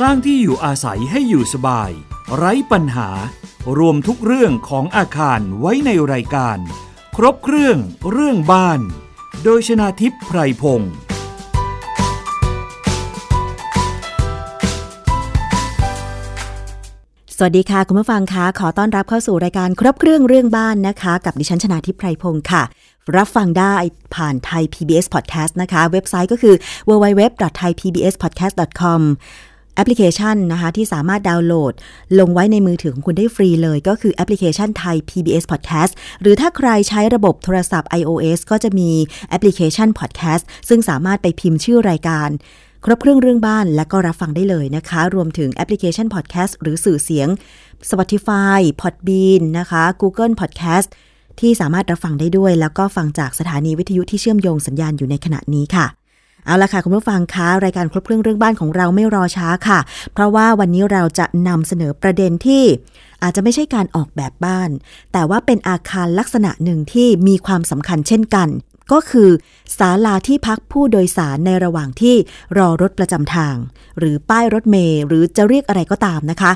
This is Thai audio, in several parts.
สร้างที่อยู่อาศัยให้อยู่สบาย ไร้ปัญหา รวมทุกเรื่องของอาคารไว้ในรายการ ครบเครื่องเรื่องบ้าน โดยชนาทิพย์ไพรพงศ์สวัสดีค่ะ คุณผู้ฟังคะขอต้อนรับเข้าสู่รายการครบเครื่องเรื่องบ้านนะคะ กับดิฉันชนาทิพไพรพงศ์ค่ะ รับฟังได้ผ่านไทย PBS Podcast นะคะ เว็บไซต์ก็คือ www.thaipbspodcast.com แอปพลิเคชันนะคะที่สามารถดาวน์โหลด ลงไว้ในมือถือของคุณได้ฟรีเลย ก็คือแอปพลิเคชันไทย PBS Podcast หรือถ้าใครใช้ระบบโทรศัพท์ iOS ก็จะมีแอปพลิเคชัน Podcast ซึ่งสามารถไปพิมพ์ชื่อรายการ ครบเครื่องเรื่องบ้านและก็รับฟังได้เลยนะคะ รวมถึงแอปพลิเคชัน Podcast หรือสื่อเสียง Spotify Podbean นะคะ Google Podcast ที่สามารถรับฟังได้ด้วย แล้วก็ฟังจากสถานีวิทยุที่เชื่อมโยงสัญญาณอยู่ในขณะนี้ค่ะ เอาละค่ะคุณผู้ฟังคะรายการครบเครื่องเรื่องบ้านของเราไม่รอช้าค่ะ เพราะว่าวันนี้เราจะนำเสนอประเด็นที่อาจจะไม่ใช่การออกแบบบ้าน แต่ว่าเป็นอาคารลักษณะหนึ่งที่มีความสำคัญเช่นกัน ก็คือศาลาที่พักผู้โดยสารในระหว่างที่รอรถประจำทาง หรือป้ายรถเมล์หรือจะเรียกอะไรก็ตามนะคะ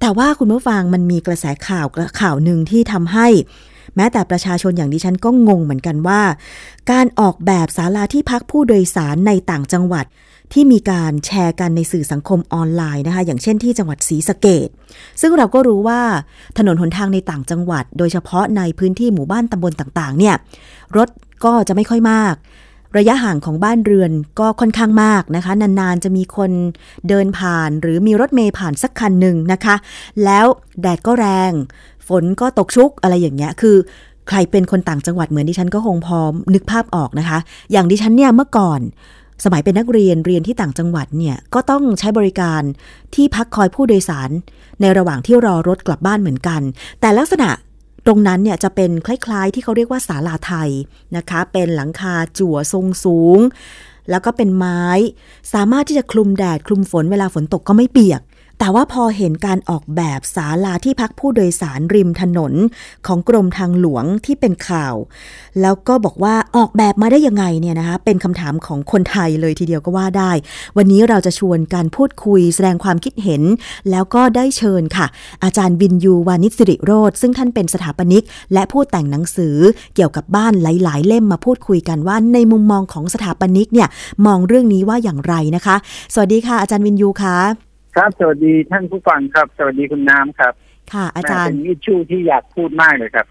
แต่ว่าคุณผู้ฟังมันมีกระแสข่าวข่าวหนึ่งที่ทำให้ แม้แต่ประชาชนอย่างดิฉันก็งงเหมือนกันว่า การออกแบบศาลาที่พักผู้โดยสารในต่างจังหวัด ที่มีการแชร์กันในสื่อสังคมออนไลน์นะคะ อย่างเช่นที่จังหวัดศรีสะเกดซึ่งเราก็รู้ว่าถนนหนทางในต่างจังหวัด โดยเฉพาะในพื้นที่หมู่บ้านตำบลต่างๆ เนี่ยรถก็จะไม่ค่อยมากระยะห่างของบ้านเรือนก็ค่อนข้างมากนะคะ นานๆ จะมีคนเดินผ่านหรือมีรถเมย์ผ่านสักคันหนึ่งนะคะ แล้วแดดก็แรง ฝนก็ตกชุกอะไรอย่างเงี้ย คือ ใครเป็นคนต่างจังหวัดเหมือนดิฉันก็คงพอนึกภาพออกนะคะ อย่างดิฉันเนี่ยเมื่อก่อน สมัยเป็นนักเรียนเรียนที่ต่างจังหวัดเนี่ยก็ต้องใช้บริการที่พักคอยผู้โดยสาร ในระหว่างที่รอรถกลับบ้านเหมือนกัน แต่ลักษณะตรงนั้นเนี่ยจะเป็นคล้าย ๆ ที่เขาเรียกว่าศาลาไทยนะคะ เป็นหลังคาจั่วทรงสูง แล้วก็เป็นไม้ สามารถที่จะคลุมแดดคลุมฝนเวลาฝนตกก็ไม่เปียก แต่ว่าพอเห็นการออกแบบศาลาที่พักผู้โดยสารริมถนนของกรมทางหลวงที่เป็นข่าว แล้วก็บอกว่าออกแบบมาได้ยังไงเนี่ยนะคะเป็นคำถามของคนไทยเลยทีเดียวก็ว่าได้ วันนี้เราจะชวนการพูดคุยแสดงความคิดเห็น แล้วก็ได้เชิญค่ะ อาจารย์วินยูวานิชสิริโรธซึ่งท่านเป็นสถาปนิก และผู้แต่งหนังสือเกี่ยวกับบ้านหลาย ๆ เล่มมาพูดคุยกันว่าในมุมมองของสถาปนิกเนี่ยมองเรื่องนี้ว่าอย่างไรนะคะ สวัสดีค่ะ อาจารย์วินยูค่ะ ครับ สวัสดีท่านผู้ฟังครับ สวัสดีคุณน้ำครับค่ะ อาจารย์เป็นอิชชูที่อยากพูดมากเลยครับ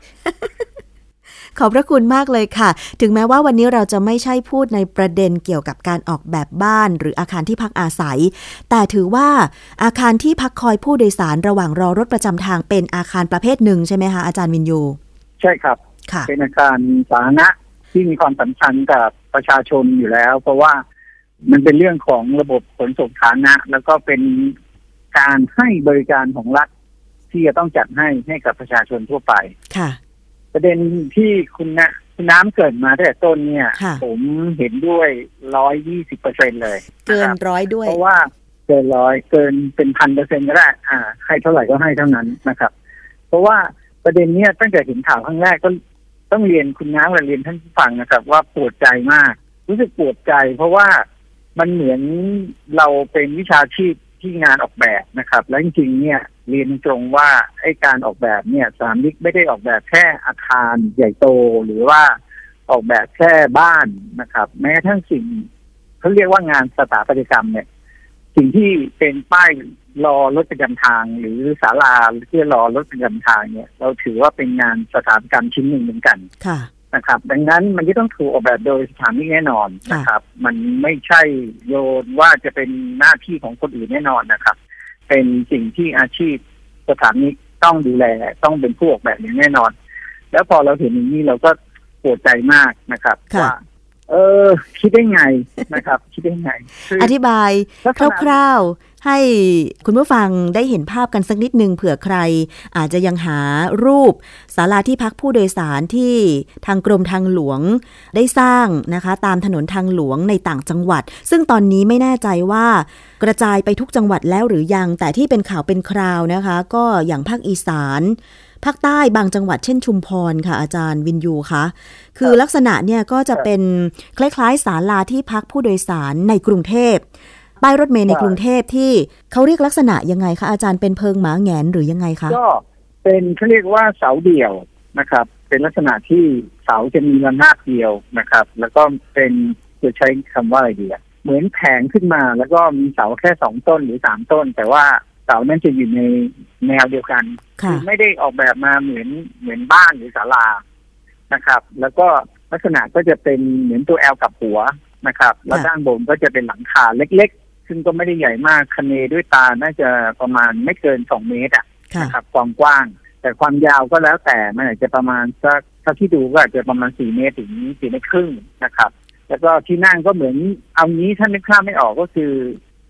ขอบพระคุณมากเลยค่ะ ถึงแม้ว่าวันนี้เราจะไม่ใช่พูดในประเด็นเกี่ยวกับการออกแบบบ้าน หรืออาคารที่พักอาศัย แต่ถือว่าอาคารที่พักคอยผู้โดยสารระหว่างรอรถประจำทางเป็นอาคารประเภทหนึ่งใช่ไหมคะอาจารย์วินยู ใช่ครับค่ะเป็นอาคารสาธารณะที่มีความสำคัญกับประชาชนอยู่แล้ว เพราะว่า มันเป็นเรื่องของระบบขนส่งสาธารณะแล้วก็เป็นการให้บริการของรัฐที่จะต้องจัดให้ให้กับประชาชนทั่วไป ค่ะ ประเด็นที่คุณนะคุณน้ำเกิดมาตั้งแต่ต้นเนี่ย ค่ะผมเห็นด้วยร้อยยี่สิบเปอร์เซ็นเลยเกินนะครับร้อยด้วย เพราะว่าเกินร้อยเกินเป็นพันเปอร์เซ็นก็ได้อ่าให้เท่าไหร่ก็ให้เท่านั้นนะครับ เพราะว่าประเด็นเนี้ยตั้งแต่เห็นข่าวครั้งแรกก็ต้องเรียนคุณน้ำและเรียนท่านผู้ฟังนะครับ ว่าปวดใจมาก รู้สึกปวดใจ เพราะว่า มันเหมือนเราเป็นวิชาชีพที่งานออกแบบนะครับ และจริงๆเนี่ยเรียนตรงว่าไอ้การออกแบบเนี่ยสามมิกไม่ได้ออกแบบแค่อาคารใหญ่โตหรือว่าออกแบบแค่บ้านนะครับ แม้ทั้งสิ่งเขาเรียกว่างานสถาปัตยกรรมเนี่ย สิ่งที่เป็นป้ายรอรถประจำทาง หรือศาลาที่รอรถประจำทางเนี่ย เราถือว่าเป็นงานสถาปัตยกรรมชิ้นหนึ่งเหมือนกันค่ะ นะครับ ดังนั้นมันก็ต้องถูกออกแบบโดยสถานีแน่นอนนะครับ มันไม่ใช่โยนว่าจะเป็นหน้าที่ของคนอื่นแน่นอนนะครับ เป็นสิ่งที่อาชีพสถานีต้องดูแลต้องเป็นผู้ออกแบบอย่างแน่นอน แล้วพอเราเห็นอย่างนี้เราก็ปวดใจมากนะครับค่ะว่าเออ คิดได้ไงนะครับ คิดได้ไงคืออธิบายลักษณะคร่าวๆ ให้คุณผู้ฟังได้เห็นภาพกันสักนิดนึงเผื่อใคร อาจจะยังหารูปศาลาที่พักผู้โดยสารที่ทางกรมทางหลวงได้สร้างนะคะ ตามถนนทางหลวงในต่างจังหวัด ซึ่งตอนนี้ไม่แน่ใจว่ากระจายไปทุกจังหวัดแล้วหรือยัง แต่ที่เป็นข่าวเป็นคราวนะคะ ก็อย่างภาคอีสานภาคใต้บางจังหวัดเช่นชุมพรค่ะอาจารย์วินยูคะคือลักษณะเนี่ยก็จะเป็นคล้ายๆศาลาที่พักผู้โดยสารในกรุงเทพ ป้ายรถเมล์ในใช่กรุงเทพที่เขาเรียกลักษณะยังไงคะอาจารย์เป็นเพิงหมาแหงนหรือยังไงคะก็เป็นเขาเรียกว่าเสาเดี่ยวนะครับ เป็นลักษณะที่เสาจะมีระนาบเดียวนะครับ แล้วก็เป็นจะใช้คำว่าอะไรดีอะเหมือนแผงขึ้นมา แล้วก็มีเสาแค่สองต้นหรือสามต้น แต่ว่าเสานั้นจะอยู่ในแนวเดียวกันค่ะอไม่ได้ออกแบบมาเหมือนเหมือนบ้านหรือศาลานะครับ แล้วก็ลักษณะก็จะเป็นเหมือนตัวแอลกับหัวนะครับ แล้วค่ะด้านบนก็จะเป็นหลังคาเล็กๆ ซึ่งก็ไม่ได้ใหญ่มากคะเนด้วยตาน่าจะประมาณไม่เกินสองเมตรอะค่ะ นะครับความกว้าง แต่ความยาวก็แล้วแต่มันอาจจะประมาณสักถ้าที่ดูก็อาจจะประมาณสี่เมตรถึงสี่เมตรครึ่งนะครับ แล้วก็ที่นั่งก็เหมือนเอางี้ท่านนึกภาพไม่ออกก็คือ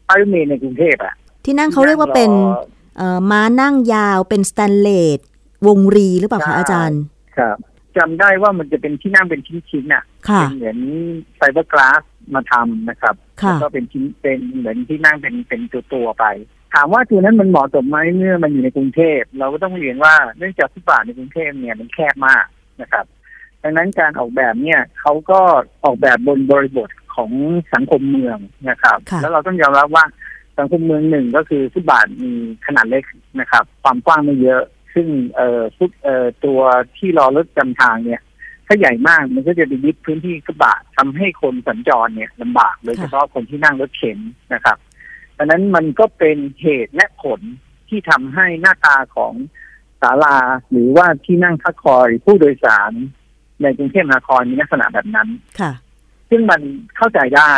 ป้ายรถเมล์ในกรุงเทพอะ ที่นั่งเขาเรียกว่าเป็นที่งรอเอ่อม้านั่งยาวเป็นสแตนเลสวงรีหรือเปล่าใช่คะอาจารย์ ครับจำได้ว่ามันจะเป็นที่นั่งเป็นชิ้นๆน่ะค่ะ เป็นเหมือนไฟเบอร์กลาส มาทำนะครับค่ะแล้วก็เป็นชิ้นเป็นเหมือนที่นั่งเป็นเป็นตัวตัวๆไป ถามว่าตัวนั้นมันเหมาะสมไหมเมื่อมันอยู่ในกรุงเทพเราก็ต้องเรียนว่าเนื่องจากฟุตบาทในกรุงเทพเนี่ยมันแคบมากนะครับ ดังนั้นการออกแบบเนี่ยเขาก็ออกแบบบนบริบทของสังคมเมืองนะครับค่ะแล้วเราต้องยอมรับว่าสังคมเมืองหนึ่งก็คือฟุตบาทมีขนาดเล็กนะครับ ความกว้างไม่เยอะ ซึ่งเอ่อฟุตเอ่อตัวที่รอรถจำทางเนี่ย ถ้าใหญ่มากมันก็จะไปยึดพื้นที่ฟุตบาททำให้คนสัญจรเนี่ยลำบากโดยเฉพาะคนที่นั่งรถเข็นนะครับดังนั้นมันก็เป็นเหตุและผลที่ทำให้หน้าตาของศาลาหรือว่าที่นั่งพักคอยผู้โดยสาร ในกรุงเทพมหานครมีลักษณะแบบนั้นค่ะ ซึ่งมันเข้าใจได้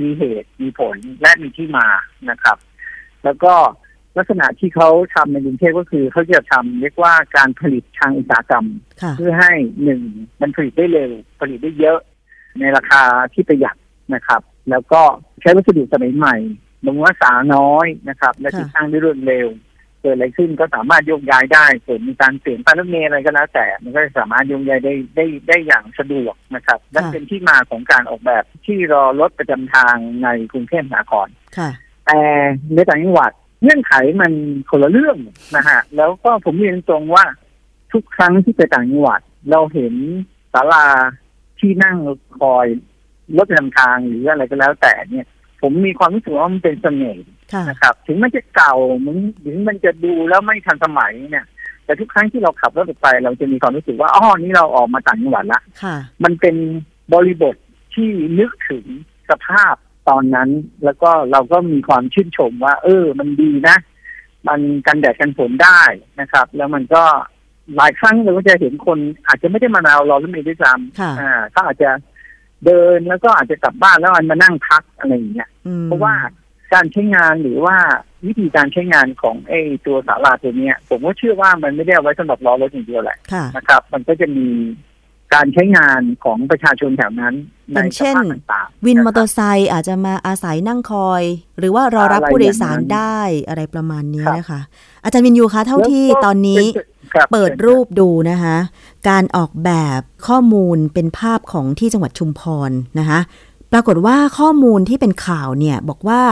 มีเหตุมีผลและมีที่มานะครับ แล้วก็ ลักษณะที่เขาทำในกรุงเทพก็คือเขาจะทำเรียกว่าการผลิตทางอุตสาหกรรมค่ะเพื่อให้หนึ่งมันผลิตได้เร็ว ผลิตได้เยอะ ในราคาที่ประหยัดนะครับ แล้วก็ใช้วัสดุสมัยใหม่ลงรักษาน้อยนะครับ และค่ะติดตั้งได้รวดเร็ว เกิดอะไรขึ้นก็สามารถโยกย้ายได้เกิดมีการเปลี่ยนป้ายรถเมล์อะไรก็แล้วแต่ มันก็จะสามารถโยกย้ายได้ได้ได้อย่างสะดวกนะครับและเป็นที่มาของการออกแบบที่รอรถประจำทางในกรุงเทพมหานครค่ะแต่ในต่างจังหวัด เงื่อนไขมันคนละเรื่องนะฮะ แล้วก็ผมเรียนตรงว่าทุกครั้งที่ไปต่างจังหวัด เราเห็นศาลาที่นั่งคอยรถประจำทางหรืออะไรก็แล้วแต่เนี่ย ผมมีความรู้สึกว่ามันเป็นเสน่ห์ค่ะนะครับ ถึงมันจะเก่ามันถึงมันจะดูแล้วไม่ทันสมัยเนี่ย แต่ทุกครั้งที่เราขับรถออกไป เราจะมีความรู้สึกว่าอ๋อนี่เราออกมาต่างจังหวัดละค่ะมันเป็นบริบทที่นึกถึงสภาพ ตอนนั้น แล้วก็เราก็มีความชื่นชมว่า เออ มันดีนะ มันกันแดดกันฝนได้นะครับ แล้วมันก็หลายครั้งเราก็จะเห็นคนอาจจะไม่ได้มานาวรอรถเมล์ด้วยซ้ค่ะำอ่าก็อาจจะเดินแล้วก็อาจจะกลับบ้านแล้วมันมานั่งพักอะไรอย่างเงี้ยอืมเพราะว่าการใช้งานหรือว่าวิธีการใช้งานของไอ้ตัวศาลาตัวเนี้ย ผมก็เชื่อว่ามันไม่ได้เอาไว้สำหรับล้อรถอย่างเดียวแหละค่ะนะครับ มันก็จะมี การใช้งานของประชาชนแถวนั้นอในย่างสเช่นภาพต่างๆวินมอเตอนะร์ไซค์อาจจะมาอาศัยนั่งคอย หรือว่ารอรับอะไรผู้โดยสารอย่างนั้นได้อะไรประมาณนี้ครับนะคะอาจารย์วินยูคะเท่าแล้วก็ที่ตอนนี้เป็นครับเปิดรูปดูนะคะ การออกแบบข้อมูลเป็นภาพของที่จังหวัดชุมพรนะคะปรากฏว่าข้อมูลที่เป็นข่าวเนี่ยบอกว่า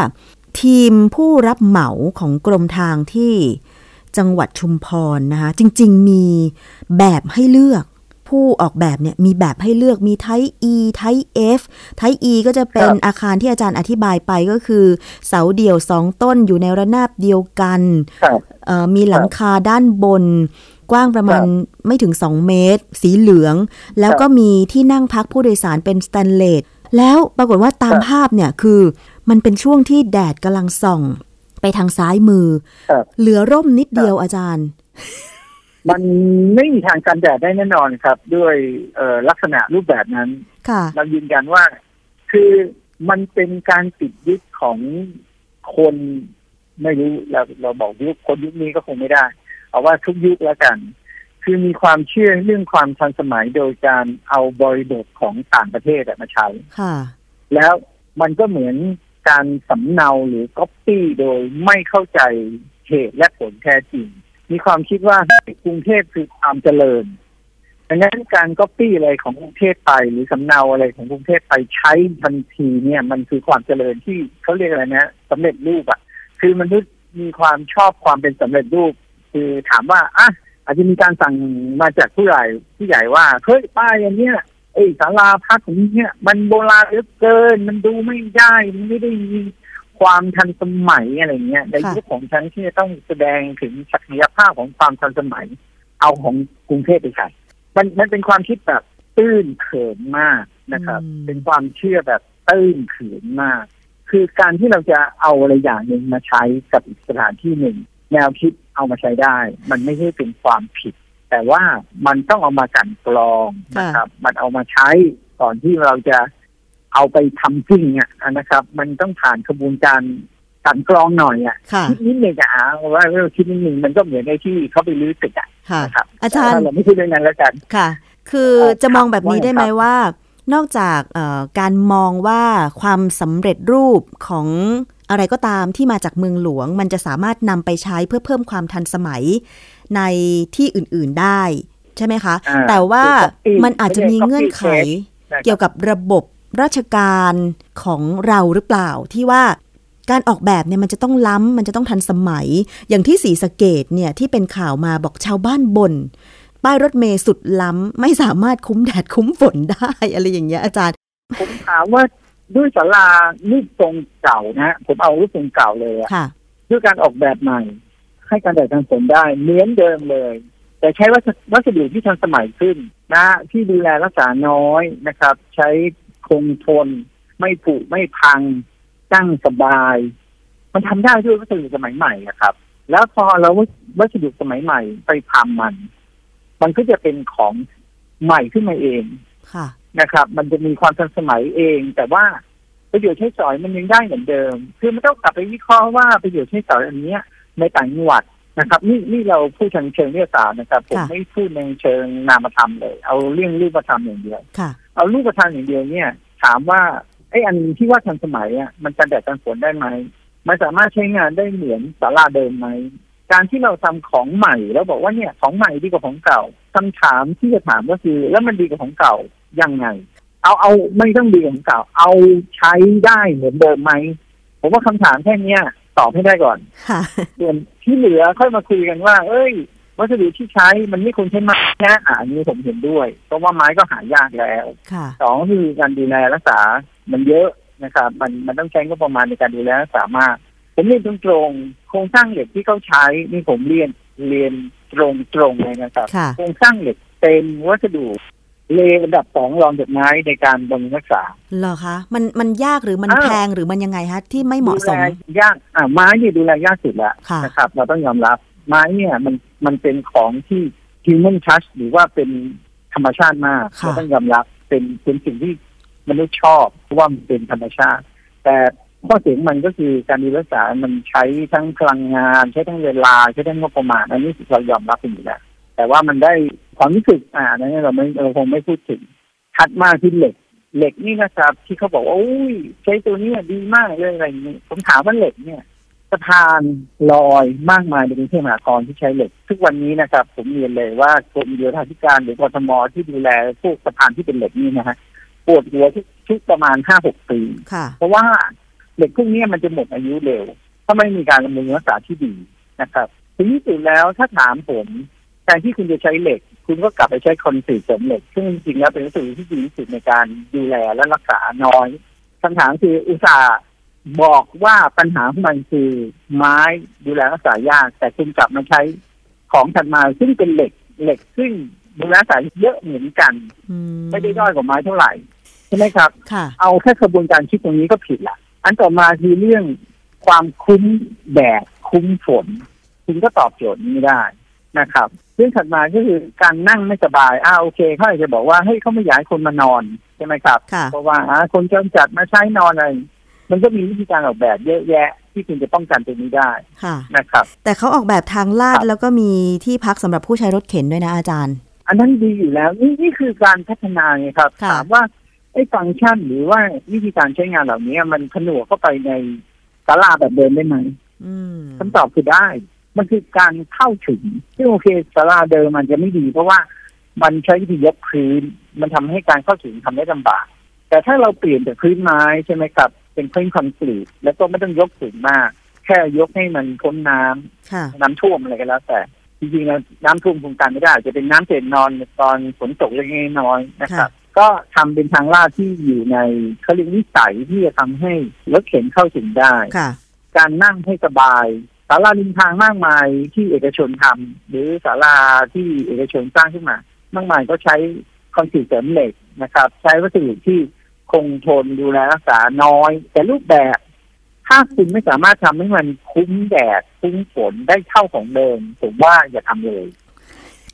ทีมผู้รับเหมาของกรมทางที่จังหวัดชุมพรนะคะจริง ๆ มีแบบให้เลือก ผู้ออกแบบเนี่ยมีแบบให้เลือกมีไทป์ E ไทป์ F ไทป์ E ก็จะเป็นครับอาคารที่อาจารย์อธิบายไปก็คือ เสาเดี่ยวสองต้นอยู่ในระนาบเดียวกันครับเอ่อมีหลังคาด้านบน กว้างประมาณไม่ถึง 2 เมตร สีเหลือง แล้วก็มีที่นั่งพักผู้โดยสารเป็นสแตนเลสแล้วปรากฏว่าตามครับภาพเนี่ยคือ มันเป็นช่วงที่แดดกำลังส่อง ไปทางซ้ายมือครับเหลือร่มนิดเดียวอาจารย์ มันไม่มีทางกันแดดได้แน่นอนครับ ด้วยเอ่อลักษณะรูปแบบนั้นค่ะเรายืนยันว่า คือมันเป็นการติดยึดของคนไม่รู้เราเราบอกยุคคนยุคนี้ก็คงไม่ได้ เอาว่าทุกยุคแล้วกัน คือมีความเชื่อเรื่องความทันสมัยโดยการเอาบริบทของต่างประเทศอะมาใช้ค่ะแล้วมันก็เหมือนการสำเนาหรือก๊อปปี้โดยไม่เข้าใจเหตุและผลแท้จริง มีความคิดว่ากรุงเทพคือความเจริญดังนั้นการก๊อปปี้อะไรของกรุงเทพไปหรือสำเนาอะไรของกรุงเทพไปใช้ทันทีเนี่ย มันคือความเจริญที่เขาเรียกอะไรนะสำเร็จรูปอะคือมนุษย์มีความชอบความเป็นสำเร็จรูป คือถามว่าอะอาจจะมีการสั่งมาจากผู้ใหญ่ผู้ใหญ่ว่าเฮ้ยป้ายอันเนี้ยไอ้ศาลาพักของเนี่ยมันโบราณเหลือเกิน มันดูไม่ได้มันไม่ได้มี ความทันสมัยอะไรเงี้ยในค่ะยุคของฉันที่จะต้องแสดงถึงศักยภาพของความทันสมัย เอาของกรุงเทพไปใส่มันมันเป็นความคิดแบบตื้นเขินมากนะครับอืมเป็นความเชื่อแบบตื้นเขินมาก คือการที่เราจะเอาอะไรอย่างหนึ่งมาใช้กับอีกสถานที่หนึ่ง แนวคิดเอามาใช้ได้ มันไม่ใช่เป็นความผิด แต่ว่ามันต้องเอามากลันกรองนะครับ มันเอามาใช้ก่อนที่เราจะ เอาไปทำจริงอะนะครับ มันต้องผ่านกระบวนการกลันกรองหน่อยอะค่ะคิดนิดหนึ่งอะอะว่าเราคิดนิดหนึ่งมันก็เหมือนในที่เขาไปรื้อตึกอะค่ะนะครับอาจารย์แต่ว่เราไม่พูดเรื่องนั้นแล้วกันค่ะ คือเอ่อจะมองแบบนี้ว่าไงได้ไหมครับว่า นอกจากเอ่อการมองว่าความสำเร็จรูปของอะไรก็ตามที่มาจากเมืองหลวง มันจะสามารถนำไปใช้เพื่อเพิ่มความทันสมัยในที่อื่น ๆได้ ใช่ไหมคะอ่าแต่ว่าคือ copy มันอาจจะมีเงื่อนไขไม่ใช่ copy paste นะครับเกี่ยวกับระบบ ราชการของเราหรือเปล่าที่ว่าการออกแบบเนี่ยมันจะต้องล้ำมันจะต้องทันสมัย อย่างที่สีสะเกตเนี่ยที่เป็นข่าวมาบอกชาวบ้านบนป้ายรถเมย์สุดล้ำไม่สามารถคุ้มแดดคุ้มฝนได้อะไรอย่างเงี้ยอาจารย์ ผมถามว่าด้วยศาลารูปทรงเก่านะฮะผมเอารูปทรงเก่าเลยอะค่ะด้วยการออกแบบใหม่ ให้การแดดการฝนได้เหมือนเดิมเลย แต่ใช้วัสวัสดุที่ทันสมัยขึ้นนะ ที่ดูแลรักษาน้อยนะครับ ใช้ คงทน ไม่ผุไม่พังตั้งสบาย มันทำได้ด้วยวัสดุสมัยใหม่อะครับ แล้วพอเราวัสดุสมัยใหม่ไปทำมัน มันก็จะเป็นของใหม่ขึ้นมาเองค่ะนะครับ มันจะมีความทันสมัยเอง แต่ว่าประโยชน์ใช้สอยมันยังได้เหมือนเดิม คือมันต้องกลับไปวิเคราะห์ว่าประโยชน์ใช้สอยอันเนี้ยในต่างจังหวัดนะครับ นี่นี่เราพูดทางเชิงวิทยาศาสตร์นะครับ ผมค่ะไม่พูดในเชิงนามธรรมเลย เอาเรื่องรูปธรรมอย่างเดียวค่ะ เอารูปธรรมอย่างเดียวเนี่ย ถามว่าไอ้อันที่ว่าทันสมัยอะมันกันแดดกันฝนได้ไหมมันสามารถใช้งานได้เหมือนศาลาเดิมไหมการที่เราทำของใหม่แล้วบอกว่าเนี่ยของใหม่ดีกว่าของเก่าคำถามที่จะถามก็คือ แล้วมันดีกว่าของเก่ายังไง เอาเอาไม่ต้องดีกว่าของเก่า เอาใช้ได้เหมือนเดิมไหมผมว่าคำถามแค่เนี้ยตอบให้ได้ก่อนค่ะส่วนที่เหลือค่อยมาคุยกันว่า เอ้ย วัสดุที่ใช้มันไม่ควรใช้ไม้นะอ่าอันนี้ผมเห็นด้วย เพราะว่าไม้ก็หายากแล้วค่ะสองคือการดูแลรักษา มันเยอะนะครับ มันมันต้องใช้งบประมาณในการดูแลรักษามากผมเรียนตรงๆโครงสร้างเหล็กที่เขาใช้นี่ผมเรียนเรียนตรงตรงๆเลยนะครับค่ะโครงสร้างเหล็กเป็นวัสดุเลวอันดับสองรองจากไม้ในการบำรุงรักษาเหรอคะ มันมันยากหรือมันอ้าวแพงหรือมันยังไงคะที่ไม่เหมาะสมดูแลยากอ่าไม้เนี่ยดูแลยากสุดแล้วค่ะนะครับ เราต้องยอมรับ ไม้เนี่ยมันมันเป็นของที่ human touch หรือว่าเป็นธรรมชาติมากค่ะเราต้องยอมรับเป็นเป็นสิ่งที่มนุษย์ชอบ เพราะว่ามันเป็นธรรมชาติ แต่ข้อเสียของมันก็คือการดูแลรักษา มันใช้ทั้งพลังงาน ใช้ทั้งเวลา ใช้ทั้งงบประมาณ อันนี้เรายอมรับกันอยู่แล้ว แต่ว่ามันได้ความรู้สึกอ่าอันนั้นเราไม่เราคงไม่พูดถึงชัดมากที่เหล็ก เหล็กนี่นะครับ ที่เขาบอกว่าอุ้ยใช้ตัวนี้ดีมากเลยอะไรอย่างนี้ ผมถามว่าเหล็กเนี่ยสะพานลอยมากมายในกรุงเทพมหานครที่ใช้เหล็ก ทุกวันนี้นะครับ ผมเรียนเลยว่ากรมโยธาธิการหรือกทมที่ดูแลพวกสะพานที่เป็นเหล็กนี่นะฮะปวดหัวทุกทุกประมาณห้าหกปีค่ะเพราะว่าเหล็กพวกนี้มันจะหมดอายุเร็ว ถ้าไม่มีการดำเนินรักษาที่ดีนะครับทีนี้สุดแล้วถ้าถามผมแทนที่คุณจะใช้เหล็ก คุณก็กลับไปใช้คอนกรีตเสริมเหล็ก ซึ่งจริงๆแล้วเป็นวัสดุที่ดีที่สุดในการดูแลและรักษาน้อยคำถามคืออุตสาห์ บอกว่าปัญหาของมันคือไม้ดูแลรักษายาก แต่คุณกลับมาใช้ของถัดมาซึ่งเป็นเหล็กเหล็กซึ่งดูแลรักษาเยอะเหมือนกันอืมไม่ได้ด้อยกว่าไม้เท่าไหร่ใช่ไหมครับค่ะเอาแค่กระบวนการคิดตรงนี้ก็ผิดละอันต่อมาคือเรื่องความคุ้มแดดคุ้มฝน คุณก็ตอบโจทย์นี้ได้นะครับ เรื่องถัดมาก็คือการนั่งไม่สบายอ้าโอเคเขาอาจจะบอกว่าเฮ้ยเขาไม่อยากให้คนมานอนใช่ไหมครับค่ะเพราะว่าอ่าคนจำจัดมาใช้นอนอะไร มันก็มีวิธีการออกแบบเยอะแยะ ที่คุณจะป้องกันตรงนี้ได้ค่ะนะครับ แต่เขาออกแบบทางลาดครับแล้วก็มีที่พักสำหรับผู้ใช้รถเข็นด้วยนะอาจารย์ อันนั้นดีอยู่แล้ว นี่นี่คือการพัฒนาไงครับค่ะถามว่าไอ้ฟังก์ชันหรือว่าวิธีการใช้งานเหล่านี้มันผนวกเข้าไปในศาลาแบบเดิมได้ไหมอืมคำตอบคือได้ มันคือการเข้าถึงซึ่งโอเคศาลาเดิมมันจะไม่ดี เพราะว่ามันใช้วิธียกพื้น มันทำให้การเข้าถึงทำได้ลำบาก แต่ถ้าเราเปลี่ยนจากพื้นไม้ใช่ไหมครับ เป็นพื้นคอนกรีตแล้วก็ไม่ต้องยกสูงมาก แค่ยกให้มันพ้นน้ำค่ะน้ำท่วมอะไรก็แล้ว แต่จริงๆแล้วน้ำท่วมคงกันไม่ได้อาจจะเป็นน้ำเศษนอนตอนฝนตกเล็กๆน้อยๆนะครับ ก็ทำเป็นทางลาดที่อยู่ในเขาเรียกวิสัยที่จะทำให้รถเข็นเข้าถึงได้ค่ะการนั่งให้สบายศาลาริมทางมากมายที่เอกชนทำหรือศาลาที่เอกชนสร้างขึ้นมา มากมายก็ใช้คอนกรีตเสริมเหล็กนะครับ ใช้วัสดุที่ คงทนดูแลรักษาน้อย แต่รูปแบบ ถ้าคุณไม่สามารถทำให้มันคุ้มแดดคุ้มฝนได้เท่าของเดิมผมว่าอย่าทำเลย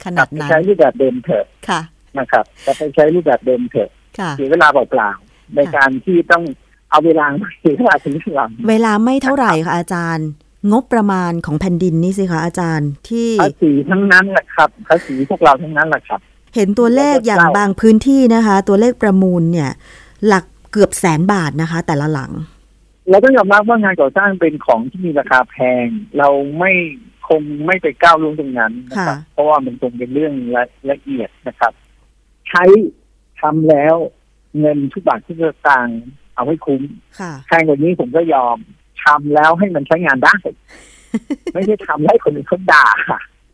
ขนาดไปนั้นใช้รูปแบบเดิมเถอะค่ะนะครับจะไปใช้รูปแบบเดิมเถอะค่ะเสียเวลาเปล่าๆในการที่ต้องเอาเวลามาเสียเวลาถึงหลังเวลาไม่เท่าไหร่ค่ะอาจารย์งบประมาณของแผ่นดินนี่สิคะอาจารย์ที่ภาษีทั้งนั้นแหละครับภาษีพวกเราทั้งนั้นแหละครับ เห็นตัวเลขอย่างบางพื้นที่นะคะ ตัวเลขประมูลเนี่ย หลักเกือบแสนบาทนะคะ แต่ละหลัง เราต้องยอมรับว่างานก่อสร้างเป็นของที่มีราคาแพง เราไม่คงไม่ไปก้าวล่วงตรงนั้นนะครับค่ะเพราะว่ามันคงเป็นเรื่องละละเอียดนะครับ ใช้ทำแล้วเงินทุกบาททุกสตางค์เอาให้คุ้มค่ะแพงกว่านี้ผมก็ยอมทำแล้วให้มันใช้งานได้ ไม่ใช่ทำให้คนอื่นเขาด่า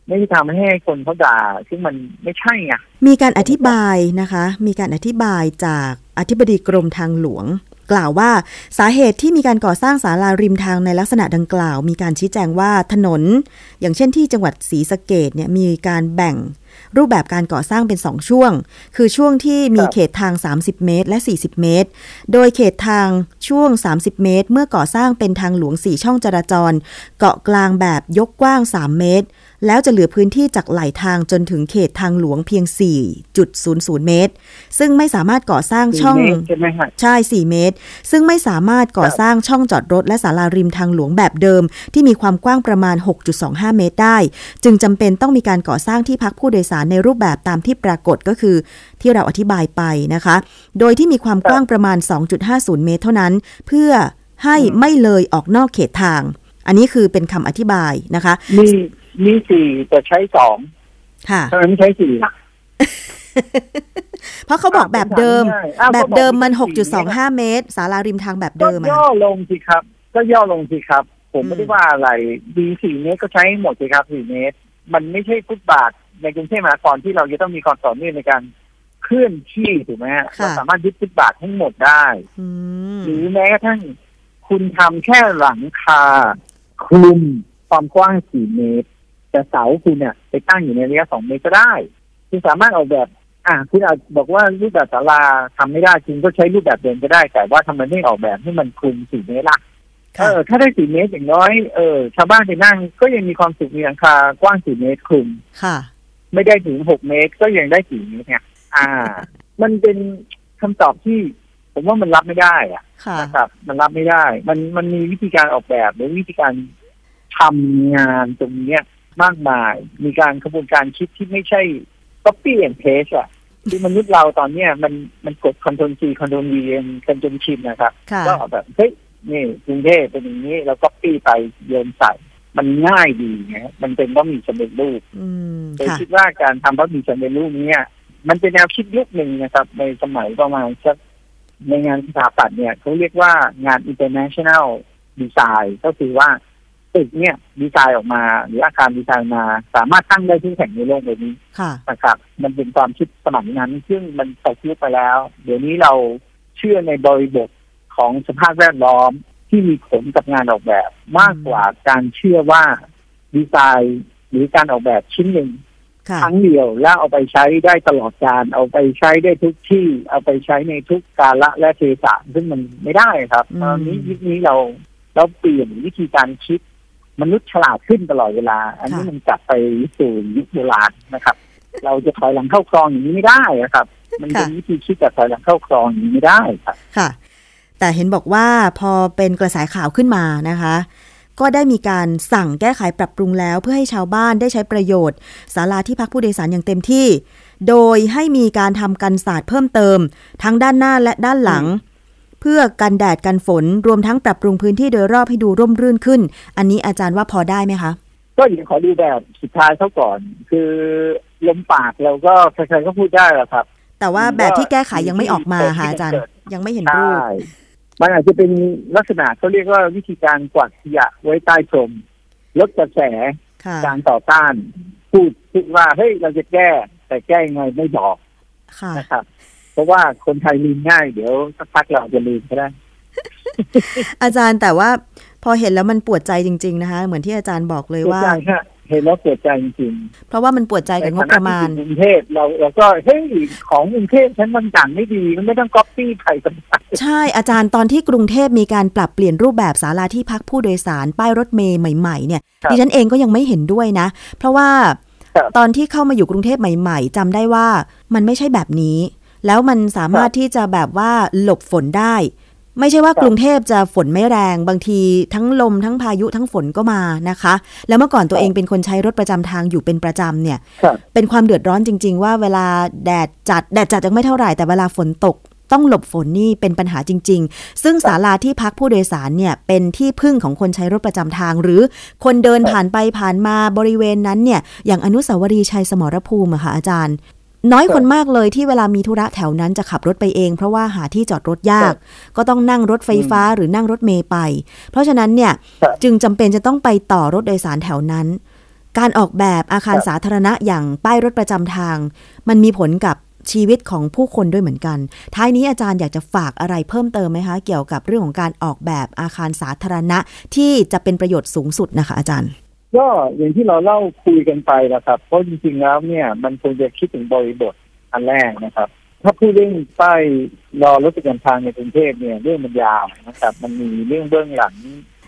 ไม่ใช่ทำให้คนเขาด่าซึ่งมันไม่ใช่ไงมีการอธิบายนะคะ มีการอธิบายจากอธิบดีกรมทางหลวง กล่าวว่าสาเหตุที่มีการก่อสร้างศาลาริมทางในลักษณะดังกล่าว มีการชี้แจงว่าถนน อย่างเช่นที่จังหวัดศรีสะเกดเนี่ยมีการแบ่งรูปแบบการก่อสร้างเป็น 2 ช่วง คือช่วงที่มีเขตทาง 30 เมตร และ 40 เมตร โดยเขตทางช่วง 30 เมตร เมื่อก่อสร้างเป็นทางหลวง 4 ช่องจราจร เกาะกลางแบบยกกว้าง 3 เมตร แล้วจะเหลือพื้นที่จากไหลทางจนถึงเขตทางหลวงเพียง 4.00 เมตร ซึ่งไม่สามารถก่อสร้างช่องสี่เมตรใช่ไหมฮะใช่ 4 เมตร ซึ่งไม่สามารถก่อสร้างช่องจอดรถและศาลาริมทางหลวงแบบเดิม ที่มีความกว้างประมาณ 6.25 เมตรได้ จึงจำเป็นต้องมีการก่อสร้างที่พักผู้โดยสารในรูปแบบตามที่ปรากฏก็คือที่เราอธิบายไปนะคะ โดยที่มีความกว้างประมาณ 2.50 เมตร เท่านั้น เพื่อให้ไม่เลยออกนอกเขตทาง อันนี้คือเป็นคำอธิบายนะคะ มี มีสี่แต่ใช้สองค่ะทำไมไม่ใช้สี่ล่ะเพราะเขาบอกแบบเดิมอ้าวแบบก็อกเดิมมันสี่6.25เมตรศาลาริมทางแบบก็เดิมอะย่อลงสิครับ ก็ย่อลงสิครับผมอืมไม่ได้ว่าอะไรดีสี่เมตรก็ใช้หมดสิครับสี่เมตร มันไม่ใช่ฟุตบาทในกรุงเทพมหานครที่เราจะต้องมีความต่อเนื่องในการเคลื่อนที่ถูกไหมฮะเราสามารถยึดฟุตบาททั้งหมดได้อืมหรือแม้กระทั่งคุณทำแค่หลังคาคลุมความกว้าง4เมตร แต่เสาคุณเนี่ยไปตั้งอยู่ในระยะ2เมตรก็ได้ คุณสามารถออกแบบ อ่าคุณอาจบอกว่ารูปแบบศาลาทำไม่ได้คุณก็ใช้รูปแบบเดิมก็ได้ แต่ว่าทำไมไม่ออกแบบให้มันคลุม4เมตรล่ะเอค่ะอถ้าได้4เมตรอย่างน้อยเออชาวบ้านไปนั่งก็ยังมีความสุขมีหลังคากว้าง4เมตรคลุมค่ะ ไม่ได้ถึง6เมตรก็ยังได้4เมตรเนี่ย อ่า มันเป็นคำตอบที่ผมว่ามันรับไม่ได้อะค่ะนะครับ มันรับไม่ได้ มันมันมีวิธีการออกแบบหรือวิธีการทำงานตรงเนี้ย มากมาย มีการกระบวนการคิดที่ไม่ใช่ copy and paste อะที่มนุษย์เราตอนเนี้ยมันมันกด control C control V กันจนชินนะครับค่ะก็แบบเฮ้ยนี่กรุงเทพเป็นอย่างนี้เรา copy ไปโยนใส่มันง่ายดีไงมันเป็นบะหมี่สำเร็จรูปอืมโดยค่ะคิดว่าการทำบะหมี่สำเร็จรูปเนี้ยมันเป็นแนวคิดยุคหนึ่งนะครับ ในสมัยประมาณสักในงานสถาปัตย์เนี่ยเขาเรียกว่างาน international design ก็คือว่า ตึกเนี่ยดีไซน์ออกมา หรืออาคารดีไซน์มา สามารถตั้งได้ทุกแห่งในโลกใบนี้ค่ะนะครับมันเป็นความคิดสมัยนั้น ซึ่งมันตกยุคไปแล้ว เดี๋ยวนี้เราเชื่อในบริบทของสภาพแวดล้อมที่มีผลกับงานออกแบบ มากกว่าการเชื่อว่าดีไซน์หรือการออกแบบชิ้นหนึ่งค่ะครั้งเดียวแล้วเอาไปใช้ได้ตลอดการเอาไปใช้ได้ทุกที่ เอาไปใช้ในทุกกาละและเทศะซึ่งมันไม่ได้ครับอืมตอนนี้ยุคนี้เราเราเปลี่ยนวิธีการคิด มนุษย์ฉลาดขึ้นตลอดเวลา อันนี้มันกลับไปสู่ยุคโบราณนะครับ เราจะถอยหลังเข้าคลองอย่างนี้ไม่ได้นะครับ มันเป็นวิธีคิดแบบถอยหลังเข้าคลองอย่างนี้ไม่ได้ครับค่ะ แต่เห็นบอกว่าพอเป็นกระแสข่าวขึ้นมานะคะ ก็ได้มีการสั่งแก้ไขปรับปรุงแล้ว เพื่อให้ชาวบ้านได้ใช้ประโยชน์ศาลาที่พักผู้โดยสารอย่างเต็มที่ โดยให้มีการทำกันศาสตร์เพิ่มเติม ทั้งด้านหน้าและด้านหลัง เพื่อกันแดดกันฝนรวมทั้งปรับปรุงพื้นที่โดยรอบให้ดูร่มรื่นขึ้น อันนี้อาจารย์ว่าพอได้ไหมคะก็เดี๋ยวขอดูแบบสุดท้ายเขาก่อน คือลมปากเราก็ใครๆก็พูดได้แหละครับ แต่ว่าแบบที่แก้ไขยังไม่ออกมาค่ะอาจารย์ ยังไม่เห็นรูใช่ปมันอาจจะเป็นลักษณะเขาเรียกว่าวิธีการกวาดขยะไว้ใต้พรมลดกระแสค่ะการต่อต้าน พูดพูดว่าเฮ้ยเราจะแก้ แต่แก้ยังไงไม่บอกค่ะนะครับผ ราะว่าคนไทยลืมง่าย เดี๋ยวสักพักเราจะลืมก็ได้ อาจารย์แต่ว่าพอเห็นแล้วมันปวดใจจริง ๆ นะคะ เหมือนที่อาจารย์บอกเลยปวดว่าใจฮะเห็นแล้วปวดใจจริงเพราะว่ามันปวดใจๆกับงบประมาณในฐนที่อยู่กรุงเทพเราเราก็เฮ้ยของกรุงเทพฉันมันต่างไม่ดีมันไม่ต้องก๊อปปี้ใครกันไปใช่อาจารย์ตอนที่กรุงเทพมีการปรับเปลี่ยนรูปแบบศาลาที่พักผู้โดยสารป้ายรถเมย์ใหม่ ๆ เนี่ยครับดิฉันเองก็ยังไม่เห็นด้วยนะ เพราะว่าครับตอนที่เข้ามาอยู่กรุงเทพใหม่ ๆจำได้ว่ามันไม่ใช่แบบนี้ แล้วมันสามารถที่จะแบบว่าหลบฝนได้ ไม่ใช่ว่าครับกรุงเทพจะฝนไม่แรงบางทีทั้งลมทั้งพายุทั้งฝนก็มานะคะ แล้วเมื่อก่อนตัวเองเป็นคนใช้รถประจำทางอยู่เป็นประจำเนี่ยครับเป็นความเดือดร้อนจริง ๆ ว่าเวลาแดดจัดแดดจัดยังไม่เท่าไหร่แต่เวลาฝนตกต้องหลบฝนนี่เป็นปัญหาจริง ๆ ซึ่งศาลาที่พักผู้โดยสารเนี่ยเป็นที่พึ่งของคนใช้รถประจำทาง หรือคนเดินผ่านไปผ่านมาบริเวณนั้นเนี่ยอย่างอนุสาวรีย์ชัยสมรภูมิอะค่ะอาจารย์ น้อยคนมากเลยที่เวลามีธุระแถวนั้นจะขับรถไปเอง เพราะว่าหาที่จอดรถยาก ก็ต้องนั่งรถไฟฟ้าหรือนั่งรถเมย์ไป เพราะฉะนั้นเนี่ยครับจึงจำเป็นจะต้องไปต่อรถโดยสารแถวนั้น การออกแบบอาคารครับสาธารณะอย่างป้ายรถประจำทาง มันมีผลกับชีวิตของผู้คนด้วยเหมือนกัน ท้ายนี้อาจารย์อยากจะฝากอะไรเพิ่มเติมไหมคะ เกี่ยวกับเรื่องของการออกแบบอาคารสาธารณะที่จะเป็นประโยชน์สูงสุดนะคะอาจารย์ ก็อย่างที่เราเล่าคุยกันไปนะครับ เพราะจริงๆแล้วเนี่ย มันควรจะคิดถึงบริบทอันแรกนะครับ ถ้าพูดเรื่องป้ายรอรถประจำทางในกรุงเทพเนี่ยเรื่องมันยาวนะครับ มันมีเรื่องเบื้องหลัง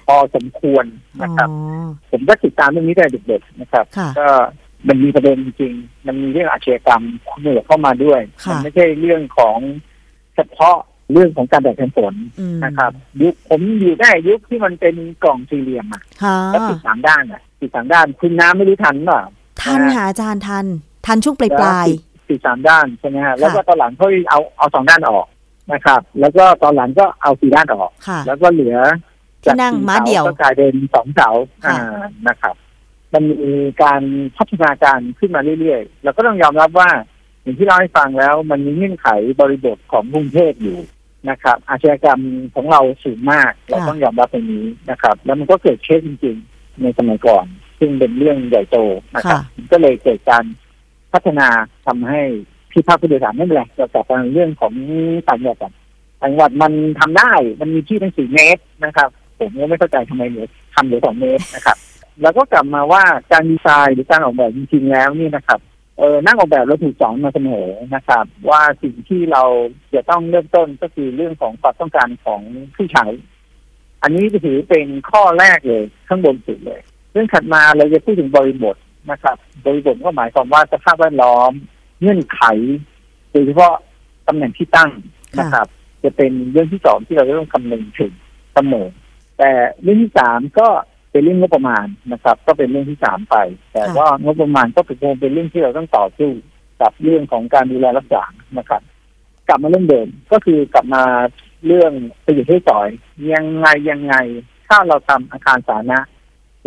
พอสมควรอ๋นะครับอผมก็ติดตามเรื่องนี้แต่เด็กๆนะครับค่ะก็มันมีประเด็นจริงๆมันมีเรื่องอาชญากรรมเหนือเข้ามาด้วยค่ะมัไม่ใช่เรื่องของเฉพาะเรื่องของการแบ่งผลอืมนะครับ ยุคผมอยู่ได้ยุคที่มันเป็นกล่องสี่เหลี่ยมอะค่ะแล้วติดสามด้านอะ ติดสามด้าน คุณน้ำไม่รู้ทันเปล่าทันค่ะอาจารย์ทัน ทันช่วงปลายปลายติดติดสามด้านใช่ไหมฮะแล้วก็ตอนหลังเขาเอาเอาสองด้านออกนะครับ แล้วก็ตอนหลังก็เอาสี่ด้านออกๆค่ะแล้วก็เหลือที่นั่งม้าเดี่ยวก็กลายเป็นสองเสาค่ะอ่านะครับ มันมีการพัฒนาการขึ้นมาเรื่อยๆเราก็ต้องยอมรับว่าอย่างที่เราให้ฟังแล้ว มันมีเงื่อนไขบริบทของกรุงเทพอยู่นะครับ อาชญากรรมของเราสูงมาก เราต้องยอมรับตรงนี้นะครับ แล้วมันก็เกิดเคสจริงๆ ในสมัยก่อน ซึ่งเป็นเรื่องใหญ่โตนะครับค่ะก็เลยเกิดการพัฒนาทำให้ที่ภาคผู้โดยสารไม่เป็นไรเรากลับมาเรื่องของต่างจังหวัดก่อนต่างจังหวัดมันทำได้ มันมีที่ตั้งสี่เมตรนะครับ ผมก็ไม่เข้าใจทำไมเหลือทำเหลือสองเมตรนะครับ แล้วก็กลับมาว่าการดีไซน์หรือการออกแบบจริงๆแล้วนี่นะครับเออนั่งออกแบบเราถูกสอนมาเสมอนะครับ ว่าสิ่งที่เราจะต้องเริ่มต้นก็คือเรื่องของความต้องการของผู้ใช้ อันนี้จะถือเป็นข้อแรกเลยข้างบนสุดเลย เรื่องถัดมาเราจะพูดถึงบริบทนะครับ บริบทก็หมายความว่าสภาพแวดล้อม เงื่อนไขโดยเฉพาะตำแหน่งที่ตั้งนะครับ จะเป็นเรื่องที่สองที่เราจะต้องคำนึงถึงเสมอแต่เรื่องที่สามก็เป็นเรื่องงบประมาณนะครับ ก็เป็นเรื่องที่สามไป แต่ว่างบประมาณก็เป็นคงเป็นเรื่องที่เราต้องต่อสู้กับเรื่องของการดูแลรักษานะครับ กลับมาเรื่องเดิมก็คือกลับมา เรื่องประโยชน์ให้สอย ยังไงยังไง ถ้าเราทำอาคารสาธารณะ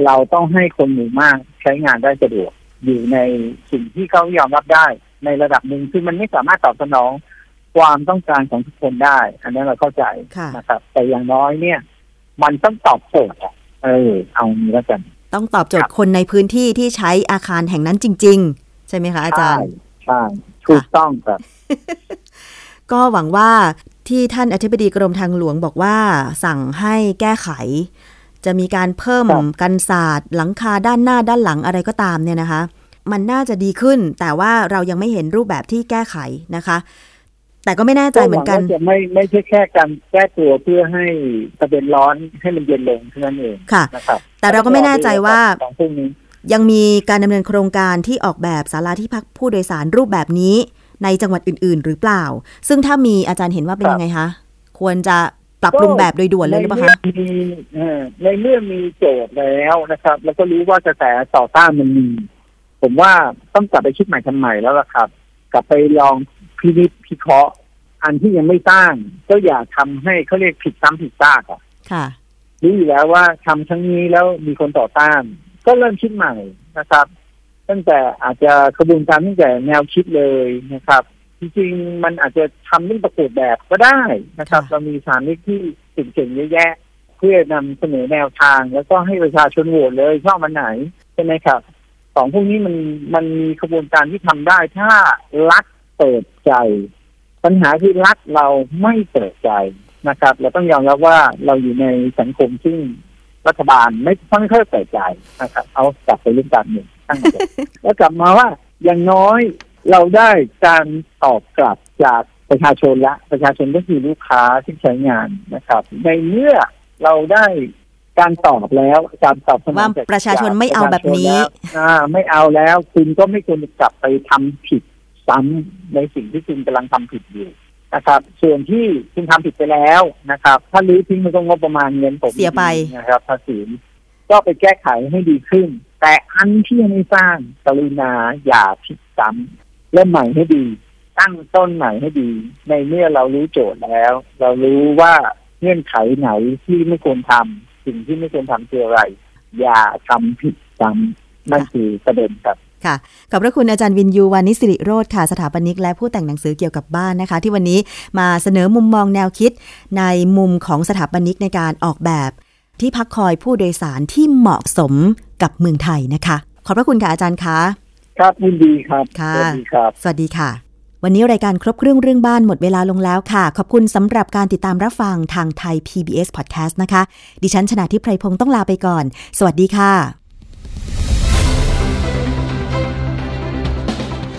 เราต้องให้คนหมู่มากใช้งานได้สะดวก อยู่ในสิ่งที่เขายอมรับได้ ในระดับหนึ่งคือมันไม่สามารถตอบสนองความต้องการของทุกคนได้ อันนั้นเราเข้าใจค่ะนะครับ แต่อย่างน้อยเนี่ย มันต้องตอบโจทย์อะเออ เอางี้แล้วกัน ต้องตอบโจทย์คนในพื้นที่ที่ใช้อาคารแห่งนั้นจริง ๆ ใช่ไหมคะอาจารย์ ใช่ ถูกต้องครับ ก็หวังว่า ที่ท่านอธิบดีกรมทางหลวงบอกว่า สั่งให้แก้ไข จะมีการเพิ่มครับกันศาสตร์หลังคาด้านหน้าด้านหลังอะไรก็ตามเนี่ยนะคะ มันน่าจะดีขึ้น แต่ว่าเรายังไม่เห็นรูปแบบที่แก้ไขนะคะ แต่ก็ไม่แน่ใจเหมือนกันหวังว่าจะไม่ไม่ใช่แค่การแก้ตัวเพื่อให้ประเด็นร้อนให้มันเย็นลงเท่านั้นเองค่ะนะครับแต่เราก็ไม่แน่ใจว่าของพวกนี้ยังมีการดำเนินโครงการที่ออกแบบศาลาที่พักผู้โดยสารรูปแบบนี้ ในจังหวัดอื่น ๆ หรือเปล่า ซึ่งถ้ามีอาจารย์เห็นว่าเป็นครับยังไงคะควรจะปรับปรุงแบบโดยด่วนเลยหรือเปล่าในคะเมื่อมีเอ่อในเมื่อมีโจทย์แล้วนะครับ แล้วก็รู้ว่ากระแสต่อต้านมันมี ผมว่าต้องกลับไปคิดใหม่ทำใหม่แล้วล่ะครับ กลับไปลองพินิจพิเคราะห์ อันที่ยังไม่ตั้งก็อย่าทำให้เขาเรียกผิดซ้ำผิดซากอะค่ะรู้อยู่แล้วว่าทำครั้งนี้แล้วมีคนต่อต้าน ก็เริ่มคิดใหม่นะครับ ตั้งแต่อาจจะกระบวนการตั้งแต่แนวคิดเลยนะครับ จริงๆ มันอาจจะทำเรื่องประกวดแบบก็ได้นะครับค่ะเรามีสถานที่ที่เก่งๆเยอะแยะ เพื่อนำเสนอแนวทาง แล้วก็ให้ประชาชนโหวตเลยชอบมันไหนใช่ไหมครับสองพวกนี้มันมันมีกระบวนการที่ทำได้ถ้ารัฐเปิดใจ ปัญหาคือรัฐเราไม่เปิดใจนะครับ เราต้องยอมรับว่าเราอยู่ในสังคมซึ่ง รัฐบาลไม่ไม่ค่อยเปิดใจนะครับเอากลับไปเรื่องการเมืองตั้งแต่แล้วกลับมาว่าอย่างน้อยเราได้การตอบกลับจากประชาชนละ ประชาชนก็คือลูกค้าที่ใช้งานนะครับ ในเมื่อเราได้การตอบแล้วการตอบสนองว่าจกประชาชนไม่เอาแบบนี้ประชาชแล้วอ่าไม่เอาแล้ว คุณก็ไม่ควรจะกลับไปทำผิดซ้ำในสิ่งที่คุณกำลังทำผิดอยู่ นะครับ ส่วนที่คุณทำผิดไปแล้วนะครับ ถ้ารื้อทิ้งมันก็งบประมาณเงินผมเสียไปนะครับภาษีก็ไปแก้ไขให้ดีขึ้น แต่อันที่ยังไม่สร้างกรุณาอย่าผิดซ้ำเริ่มใหม่ให้ดี ตั้งต้นใหม่ให้ดี ในเมื่อเรารู้โจทย์แล้ว เรารู้ว่าเงื่อนไขไหนที่ไม่ควรทำสิ่งที่ไม่ควรทำคืออะไร อย่าทำผิดซ้ำนั่นคือประเด็นครับ ค่ะ ขอบพระคุณอาจารย์วินยูวานิสิริโรธค่ะ สถาปนิกและผู้แต่งหนังสือเกี่ยวกับบ้านนะคะ ที่วันนี้มาเสนอมุมมองแนวคิด ในมุมของสถาปนิกในการออกแบบ ที่พักคอยผู้โดยสารที่เหมาะสมกับเมืองไทยนะคะ ขอบพระคุณค่ะอาจารย์คะครับยินดีครับค่ะสวัสดีครับ สวัสดีค่ะวันนี้รายการครบเครื่องเรื่องบ้านหมดเวลาลงแล้วค่ะ ขอบคุณสำหรับการติดตามรับฟังทางไทย PBS Podcast นะคะ ดิฉันชนะทิพไพรพงศ์ต้องลาไปก่อน สวัสดีค่ะ